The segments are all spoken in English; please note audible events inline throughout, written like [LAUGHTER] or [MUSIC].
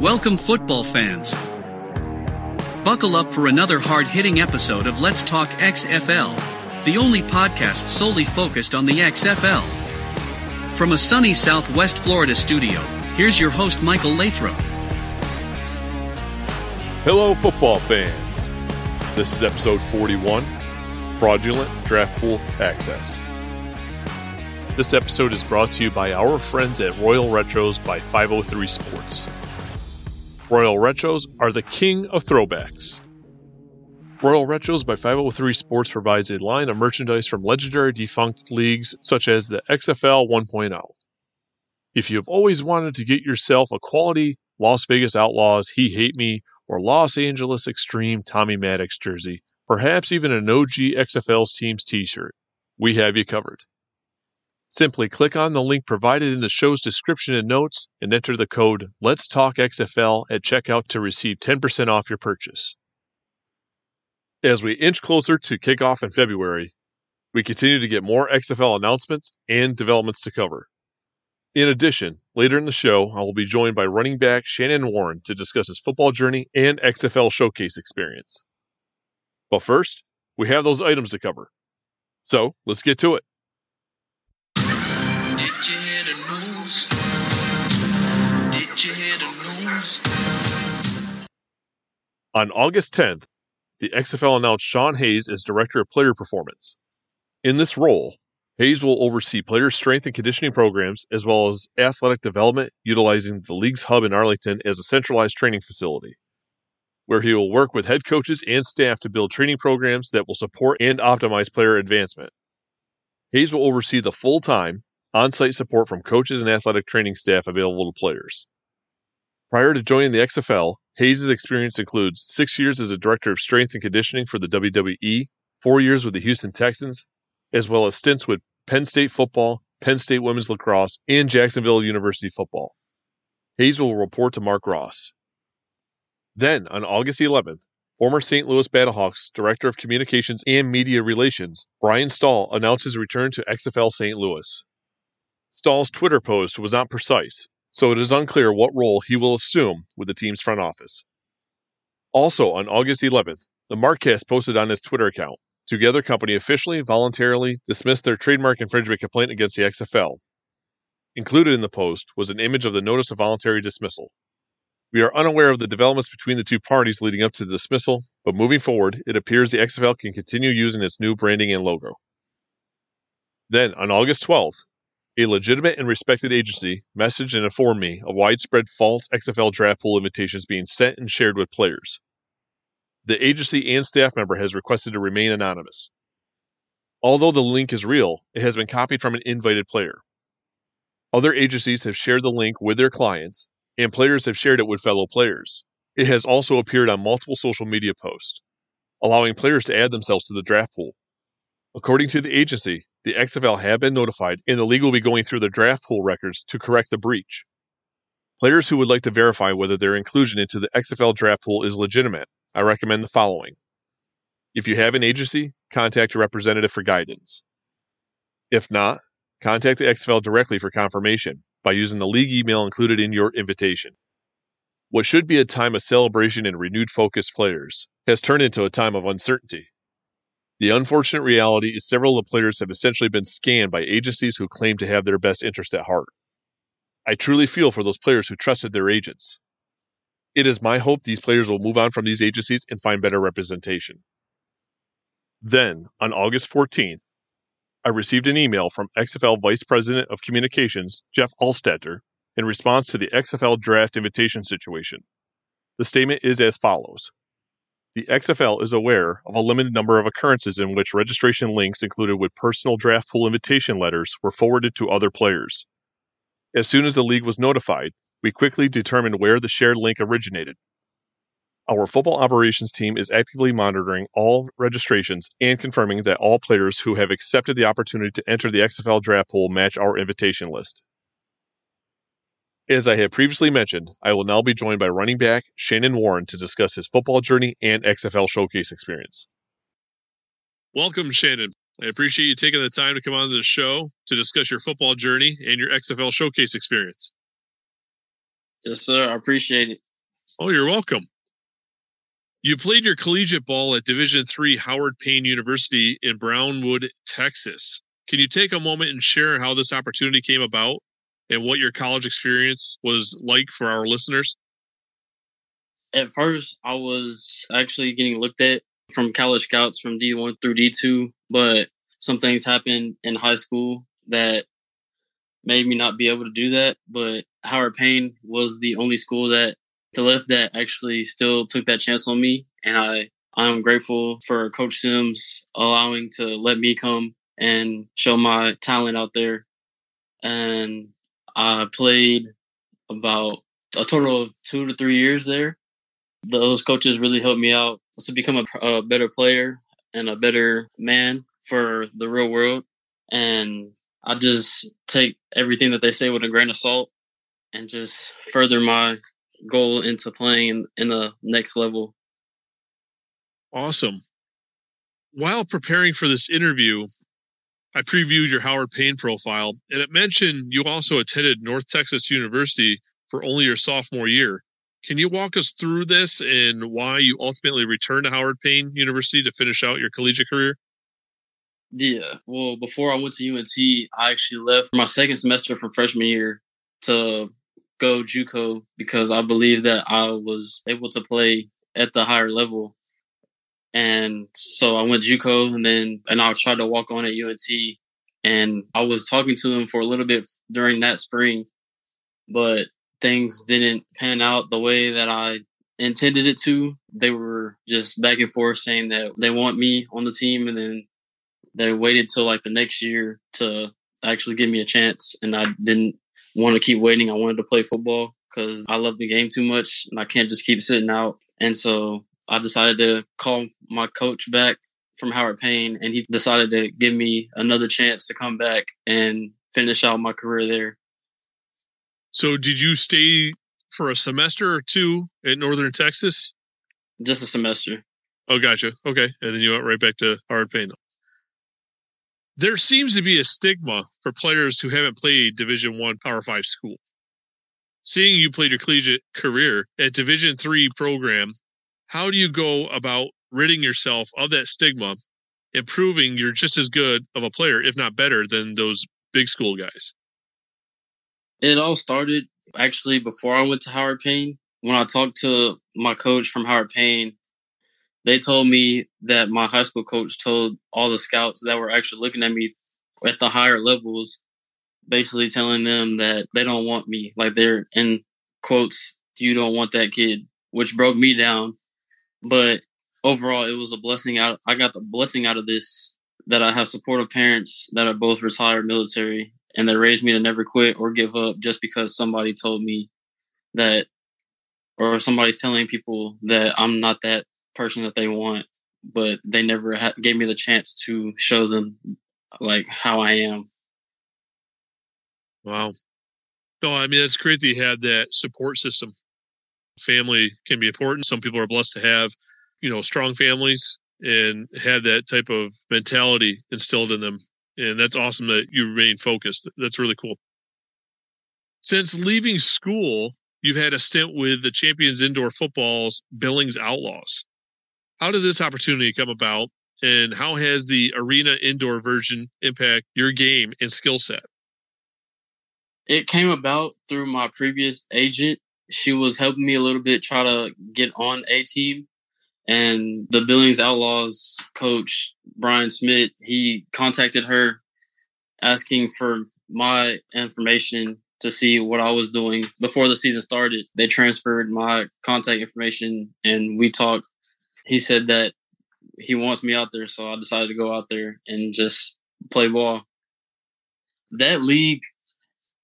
Welcome, football fans. Buckle up for another hard hitting episode of Let's Talk XFL, the only podcast solely focused on the XFL. From a sunny southwest Florida studio, here's your host, Michael Lathrop. Hello, football fans. This is episode 41 Fraudulent Draft Pool Access. This episode is brought to you by our friends at Royal Retros by 503 Sports. Royal Retros are the king of throwbacks. Royal Retros by 503 Sports provides a line of merchandise from legendary defunct leagues such as the XFL 1.0. If you have always wanted to get yourself a quality Las Vegas Outlaws He Hate Me or Los Angeles Extreme Tommy Maddox jersey, perhaps even an OG XFL's team's t shirt, we have you covered. Simply click on the link provided in the show's description and notes and enter the code Let's Talk XFL at checkout to receive 10% off your purchase. As we inch closer to kickoff in February, we continue to get more XFL announcements and developments to cover. In addition, later in the show, I will be joined by running back Shannon Warren to discuss his football journey and XFL showcase experience. But first, we have those items to cover. So let's get to it. On August 10th, the XFL announced Sean Hayes as Director of Player Performance. In this role, Hayes will oversee player strength and conditioning programs as well as athletic development, utilizing the league's hub in Arlington as a centralized training facility, where he will work with head coaches and staff to build training programs that will support and optimize player advancement. Hayes will oversee the full time, on site support from coaches and athletic training staff available to players. Prior to joining the XFL, Hayes' experience includes six years as a director of strength and conditioning for the WWE, four years with the Houston Texans, as well as stints with Penn State football, Penn State women's lacrosse, and Jacksonville University football. Hayes will report to Marc Ross. Then, on August 11th, former St. Louis Battlehawks Director of Communications and Media Relations, Brian Stahl, announced his return to XFL St. Louis. Stahl's Twitter post was not precise, so it is unclear what role he will assume with the team's front office. Also, on August 11th, the Markcast posted on his Twitter account Together Company officially, voluntarily dismissed their trademark infringement complaint against the XFL. Included in the post was an image of the notice of voluntary dismissal. We are unaware of the developments between the two parties leading up to the dismissal, but moving forward, it appears the XFL can continue using its new branding and logo. Then, on August 12th, a legitimate and respected agency messaged and informed me of widespread false XFL draft pool invitations being sent and shared with players. The agency and staff member has requested to remain anonymous. Although the link is real, it has been copied from an invited player. Other agencies have shared the link with their clients, and players have shared it with fellow players. It has also appeared on multiple social media posts, allowing players to add themselves to the draft pool. According to the agency, the XFL have been notified, and the league will be going through the draft pool records to correct the breach. Players who would like to verify whether their inclusion into the XFL draft pool is legitimate, I recommend the following. If you have an agency, contact your representative for guidance. If not, contact the XFL directly for confirmation by using the league email included in your invitation. What should be a time of celebration and renewed focus players has turned into a time of uncertainty. The unfortunate reality is several of the players have essentially been scanned by agencies who claim to have their best interest at heart. I truly feel for those players who trusted their agents. It is my hope these players will move on from these agencies and find better representation. Then, on August 14th, I received an email from XFL Vice President of Communications, Jeff Altstadter, in response to the XFL draft invitation situation. The statement is as follows The XFL is aware of a limited number of occurrences in which registration links included with personal draft pool invitation letters were forwarded to other players. As soon as the league was notified, we quickly determined where the shared link originated. Our football operations team is actively monitoring all registrations and confirming that all players who have accepted the opportunity to enter the XFL draft pool match our invitation list. As I have previously mentioned, I will now be joined by running back Shannon Warren to discuss his football journey and XFL showcase experience. Welcome, Shannon. I appreciate you taking the time to come on the show to discuss your football journey and your XFL showcase experience. Yes, sir. I appreciate it. Oh, you're welcome. You played your collegiate ball at Division III Howard Payne University in Brownwood, Texas. Can you take a moment and share how this opportunity came about and what your college experience was like for our listeners? At first, I was actually getting looked at from college scouts from D1 through D2, but some things happened in high school that made me not be able to do that. But Howard Payne was the only school that the lift that actually still took that chance on me. And I, I'm grateful for Coach Sims allowing to let me come and show my talent out there. And I played about a total of two to three years there. Those coaches really helped me out to become a, a better player and a better man for the real world. And I just take everything that they say with a grain of salt and just further my goal into playing in, in the next level. Awesome. While preparing for this interview, I previewed your Howard Payne profile, and it mentioned you also attended North Texas University for only your sophomore year. Can you walk us through this and why you ultimately returned to Howard Payne University to finish out your collegiate career? Yeah. Well, before I went to UNT, I actually left my second semester from freshman year to go JUCO because I believe that I was able to play at the higher level. And so I went JUCO and then and I tried to walk on at UNT and I was talking to them for a little bit during that spring, but things didn't pan out the way that I intended it to. They were just back and forth saying that they want me on the team and then they waited till like the next year to actually give me a chance and I didn't want to keep waiting. I wanted to play football because I love the game too much and I can't just keep sitting out. And so I decided to call my coach back from Howard Payne and he decided to give me another chance to come back and finish out my career there. So did you stay for a semester or two at Northern Texas? Just a semester. Oh, gotcha. Okay. And then you went right back to Howard Payne. There seems to be a stigma for players who haven't played Division One Power Five school. Seeing you played your collegiate career at Division Three program, how do you go about ridding yourself of that stigma and proving you're just as good of a player, if not better, than those big school guys? It all started actually before I went to Howard Payne. When I talked to my coach from Howard Payne, they told me that my high school coach told all the scouts that were actually looking at me at the higher levels, basically telling them that they don't want me. Like they're in quotes, you don't want that kid, which broke me down. But overall, it was a blessing out. I got the blessing out of this that I have supportive parents that are both retired military and they raised me to never quit or give up just because somebody told me that or somebody's telling people that I'm not that person that they want, but they never ha- gave me the chance to show them like how I am. Wow. No, I mean, it's crazy you had that support system. Family can be important. Some people are blessed to have, you know, strong families and have that type of mentality instilled in them. And that's awesome that you remain focused. That's really cool. Since leaving school, you've had a stint with the Champions Indoor Football's Billings Outlaws. How did this opportunity come about, and how has the arena indoor version impact your game and skill set? It came about through my previous agent. She was helping me a little bit try to get on a team. And the Billings Outlaws coach, Brian Smith, he contacted her asking for my information to see what I was doing before the season started. They transferred my contact information and we talked. He said that he wants me out there, so I decided to go out there and just play ball. That league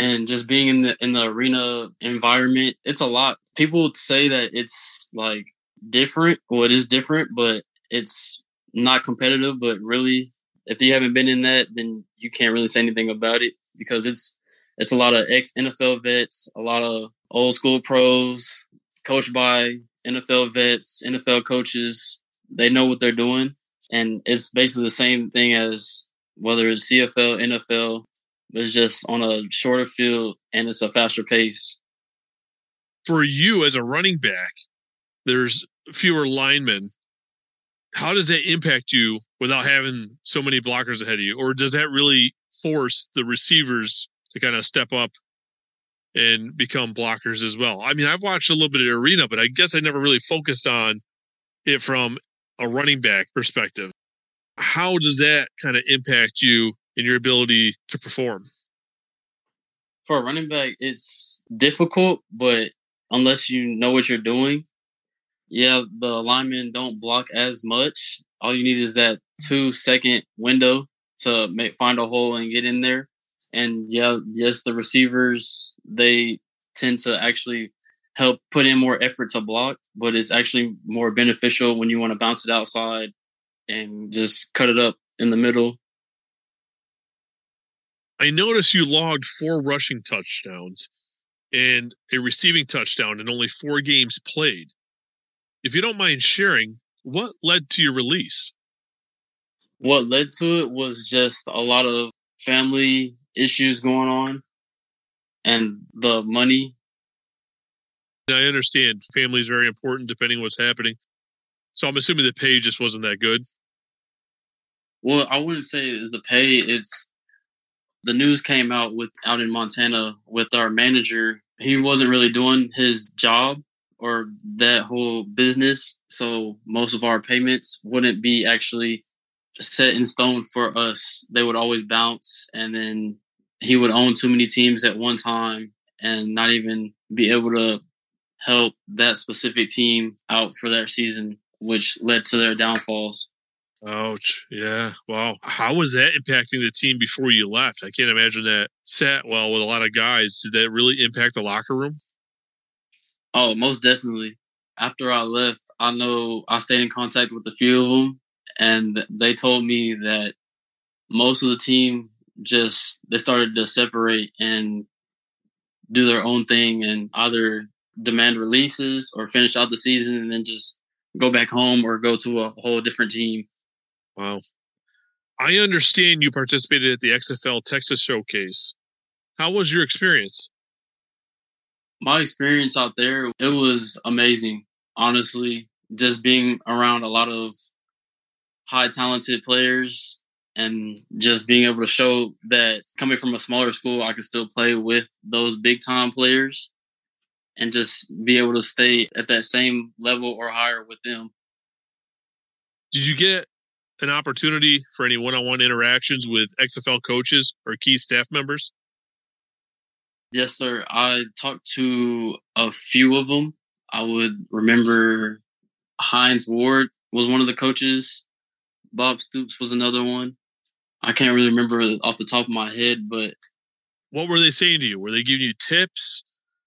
and just being in the in the arena environment, it's a lot. People say that it's like different. Well, it is different, but it's not competitive. But really, if you haven't been in that, then you can't really say anything about it because it's it's a lot of ex NFL vets, a lot of old school pros, coached by NFL vets, NFL coaches. They know what they're doing, and it's basically the same thing as whether it's CFL, NFL. It's just on a shorter field and it's a faster pace. for you as a running back, there's fewer linemen. How does that impact you without having so many blockers ahead of you? Or does that really force the receivers to kind of step up and become blockers as well? I mean, I've watched a little bit of arena, but I guess I never really focused on it from a running back perspective. How does that kind of impact you in your ability to perform? For a running back, it's difficult, but unless you know what you're doing, yeah, the linemen don't block as much. All you need is that two second window to make find a hole and get in there. And yeah, yes, the receivers they tend to actually help put in more effort to block, but it's actually more beneficial when you want to bounce it outside and just cut it up in the middle. I noticed you logged four rushing touchdowns and a receiving touchdown in only four games played. If you don't mind sharing, what led to your release? What led to it was just a lot of family issues going on and the money. I understand family is very important depending what's happening. So I'm assuming the pay just wasn't that good. Well, I wouldn't say it's the pay. It's the news came out with out in Montana with our manager. He wasn't really doing his job or that whole business. So most of our payments wouldn't be actually set in stone for us. They would always bounce and then he would own too many teams at one time and not even be able to help that specific team out for their season, which led to their downfalls. Ouch. Yeah. Wow. How was that impacting the team before you left? I can't imagine that sat well with a lot of guys. Did that really impact the locker room? Oh, most definitely. After I left, I know I stayed in contact with a few of them, and they told me that most of the team just they started to separate and do their own thing and either demand releases or finish out the season and then just go back home or go to a whole different team. Wow. I understand you participated at the XFL Texas Showcase. How was your experience? My experience out there, it was amazing. Honestly, just being around a lot of high talented players and just being able to show that coming from a smaller school, I could still play with those big time players and just be able to stay at that same level or higher with them. Did you get an opportunity for any one on one interactions with XFL coaches or key staff members? Yes, sir. I talked to a few of them. I would remember Hines Ward was one of the coaches. Bob Stoops was another one. I can't really remember off the top of my head, but what were they saying to you? Were they giving you tips?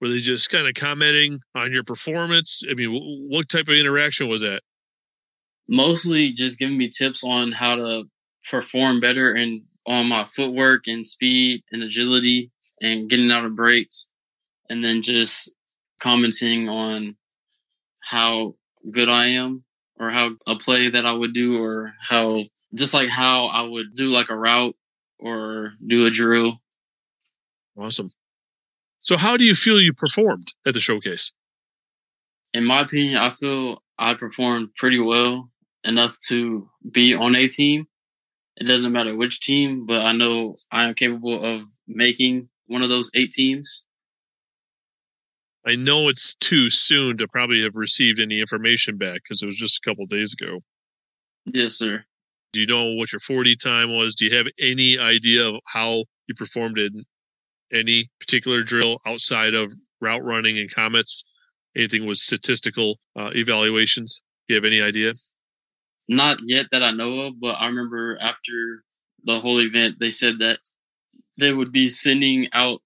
Were they just kind of commenting on your performance? I mean, what type of interaction was that? Mostly just giving me tips on how to perform better and on my footwork and speed and agility and getting out of breaks and then just commenting on how good I am or how a play that I would do or how just like how I would do like a route or do a drill. Awesome. So how do you feel you performed at the showcase? In my opinion, I feel I performed pretty well enough to be on a team. It doesn't matter which team, but I know I am capable of making one of those eight teams? I know it's too soon to probably have received any information back because it was just a couple days ago. Yes, sir. Do you know what your 40 time was? Do you have any idea of how you performed in any particular drill outside of route running and comets? Anything with statistical uh, evaluations? Do you have any idea? Not yet that I know of, but I remember after the whole event, they said that they would be sending out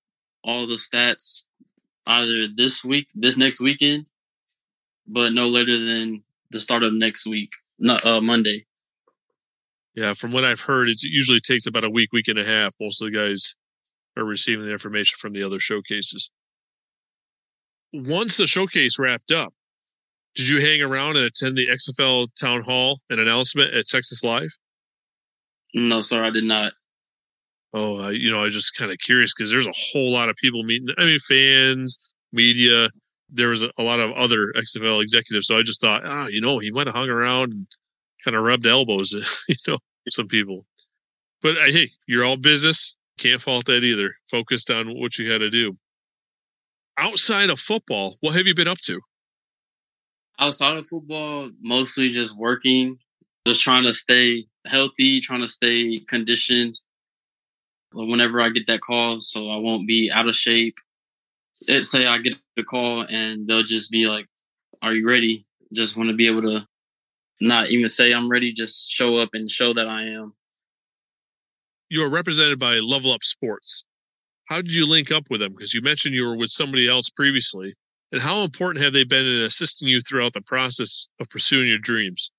all the stats either this week, this next weekend, but no later than the start of next week, not uh, Monday. Yeah, from what I've heard, it usually takes about a week, week and a half. Most of the guys are receiving the information from the other showcases. Once the showcase wrapped up, did you hang around and attend the XFL town hall and announcement at Texas Live? No, sir, I did not. Oh, I, you know, I was just kind of curious because there's a whole lot of people meeting. I mean, fans, media, there was a, a lot of other XFL executives. So I just thought, ah, you know, he might have hung around and kind of rubbed elbows, [LAUGHS] you know, some people. But uh, hey, you're all business. Can't fault that either. Focused on what you had to do. Outside of football, what have you been up to? Outside of football, mostly just working, just trying to stay healthy, trying to stay conditioned. Uh, whenever I get that call, so I won't be out of shape. It say I get the call and they'll just be like, "Are you ready?" Just want to be able to not even say I'm ready, just show up and show that I am. You are represented by Level Up Sports. How did you link up with them? Because you mentioned you were with somebody else previously. And how important have they been in assisting you throughout the process of pursuing your dreams?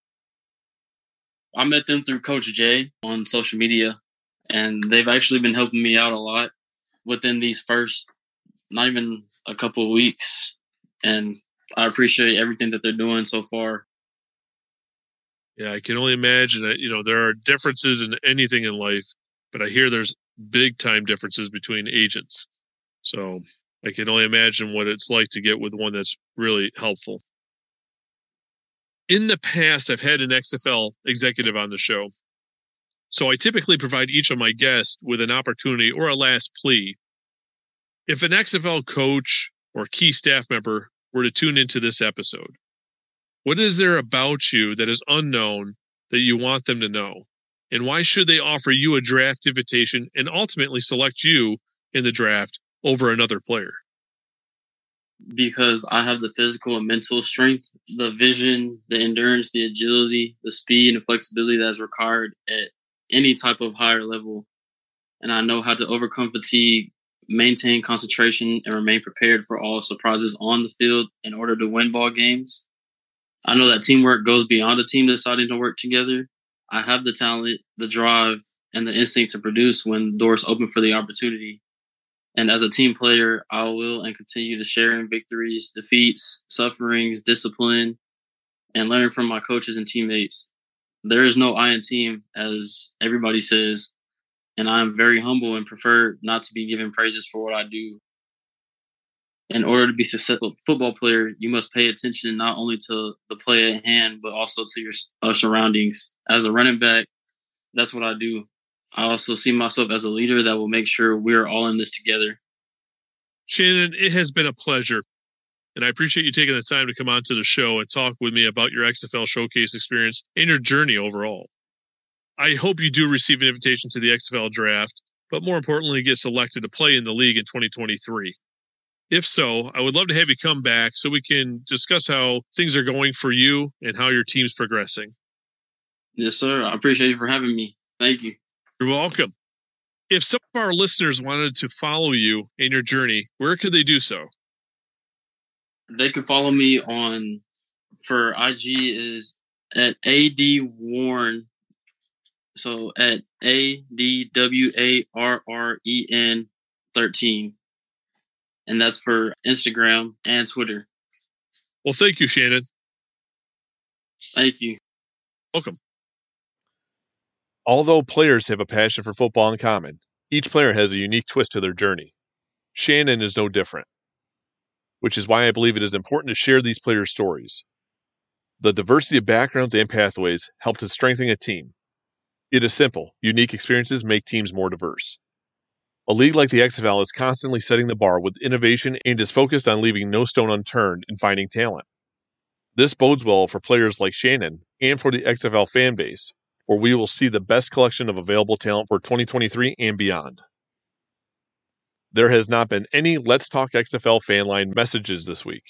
I met them through Coach Jay on social media, and they've actually been helping me out a lot within these first, not even a couple of weeks. And I appreciate everything that they're doing so far. Yeah, I can only imagine that, you know, there are differences in anything in life, but I hear there's big time differences between agents. So I can only imagine what it's like to get with one that's really helpful. In the past, I've had an XFL executive on the show. So I typically provide each of my guests with an opportunity or a last plea. If an XFL coach or key staff member were to tune into this episode, what is there about you that is unknown that you want them to know? And why should they offer you a draft invitation and ultimately select you in the draft over another player? Because I have the physical and mental strength, the vision, the endurance, the agility, the speed, and flexibility that is required at any type of higher level. And I know how to overcome fatigue, maintain concentration, and remain prepared for all surprises on the field in order to win ball games. I know that teamwork goes beyond a team deciding to work together. I have the talent, the drive, and the instinct to produce when doors open for the opportunity. And as a team player, I will and continue to share in victories, defeats, sufferings, discipline, and learn from my coaches and teammates. There is no I in team, as everybody says, and I am very humble and prefer not to be given praises for what I do. In order to be a successful football player, you must pay attention not only to the play at hand, but also to your uh, surroundings. As a running back, that's what I do. I also see myself as a leader that will make sure we're all in this together. Shannon, it has been a pleasure. And I appreciate you taking the time to come on to the show and talk with me about your XFL showcase experience and your journey overall. I hope you do receive an invitation to the XFL draft, but more importantly, get selected to play in the league in 2023. If so, I would love to have you come back so we can discuss how things are going for you and how your team's progressing. Yes, sir. I appreciate you for having me. Thank you. You're welcome. If some of our listeners wanted to follow you in your journey, where could they do so? They can follow me on for IG is at AD Warren. So at A D W A R R E N 13. And that's for Instagram and Twitter. Well, thank you, Shannon. Thank you. Welcome. Although players have a passion for football in common, each player has a unique twist to their journey. Shannon is no different, which is why I believe it is important to share these players' stories. The diversity of backgrounds and pathways help to strengthen a team. It is simple unique experiences make teams more diverse. A league like the XFL is constantly setting the bar with innovation and is focused on leaving no stone unturned in finding talent. This bodes well for players like Shannon and for the XFL fan base, where we will see the best collection of available talent for 2023 and beyond. There has not been any Let's Talk XFL fan line messages this week.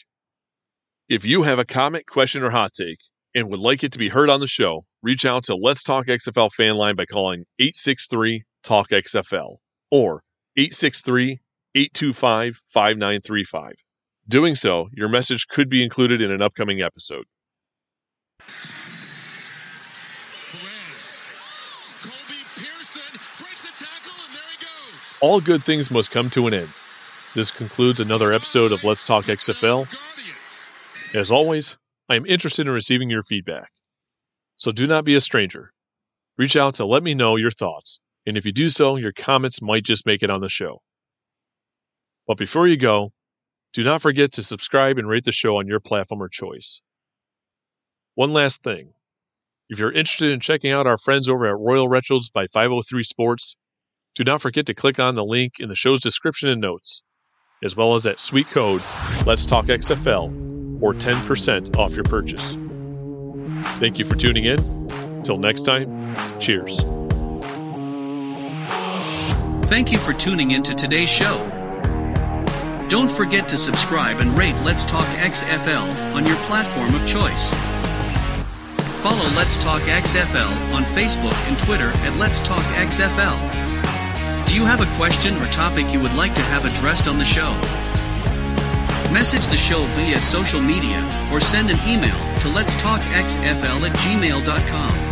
If you have a comment, question, or hot take and would like it to be heard on the show, reach out to Let's Talk XFL fan line by calling 863 Talk XFL or 863 825 5935. Doing so, your message could be included in an upcoming episode. Perez. Colby Pearson breaks a tackle, and there he goes. All good things must come to an end. This concludes another episode of Let's Talk XFL. As always, I am interested in receiving your feedback. So do not be a stranger. Reach out to let me know your thoughts, and if you do so, your comments might just make it on the show. But before you go, Do not forget to subscribe and rate the show on your platform of choice. One last thing. If you're interested in checking out our friends over at Royal Retros by 503 Sports, do not forget to click on the link in the show's description and notes, as well as that sweet code Let's Talk XFL for 10% off your purchase. Thank you for tuning in. Till next time, cheers. Thank you for tuning in to today's show. Don't forget to subscribe and rate Let's Talk XFL on your platform of choice. Follow Let's Talk XFL on Facebook and Twitter at Let's Talk XFL. Do you have a question or topic you would like to have addressed on the show? Message the show via social media or send an email to letstalkxfl at gmail.com.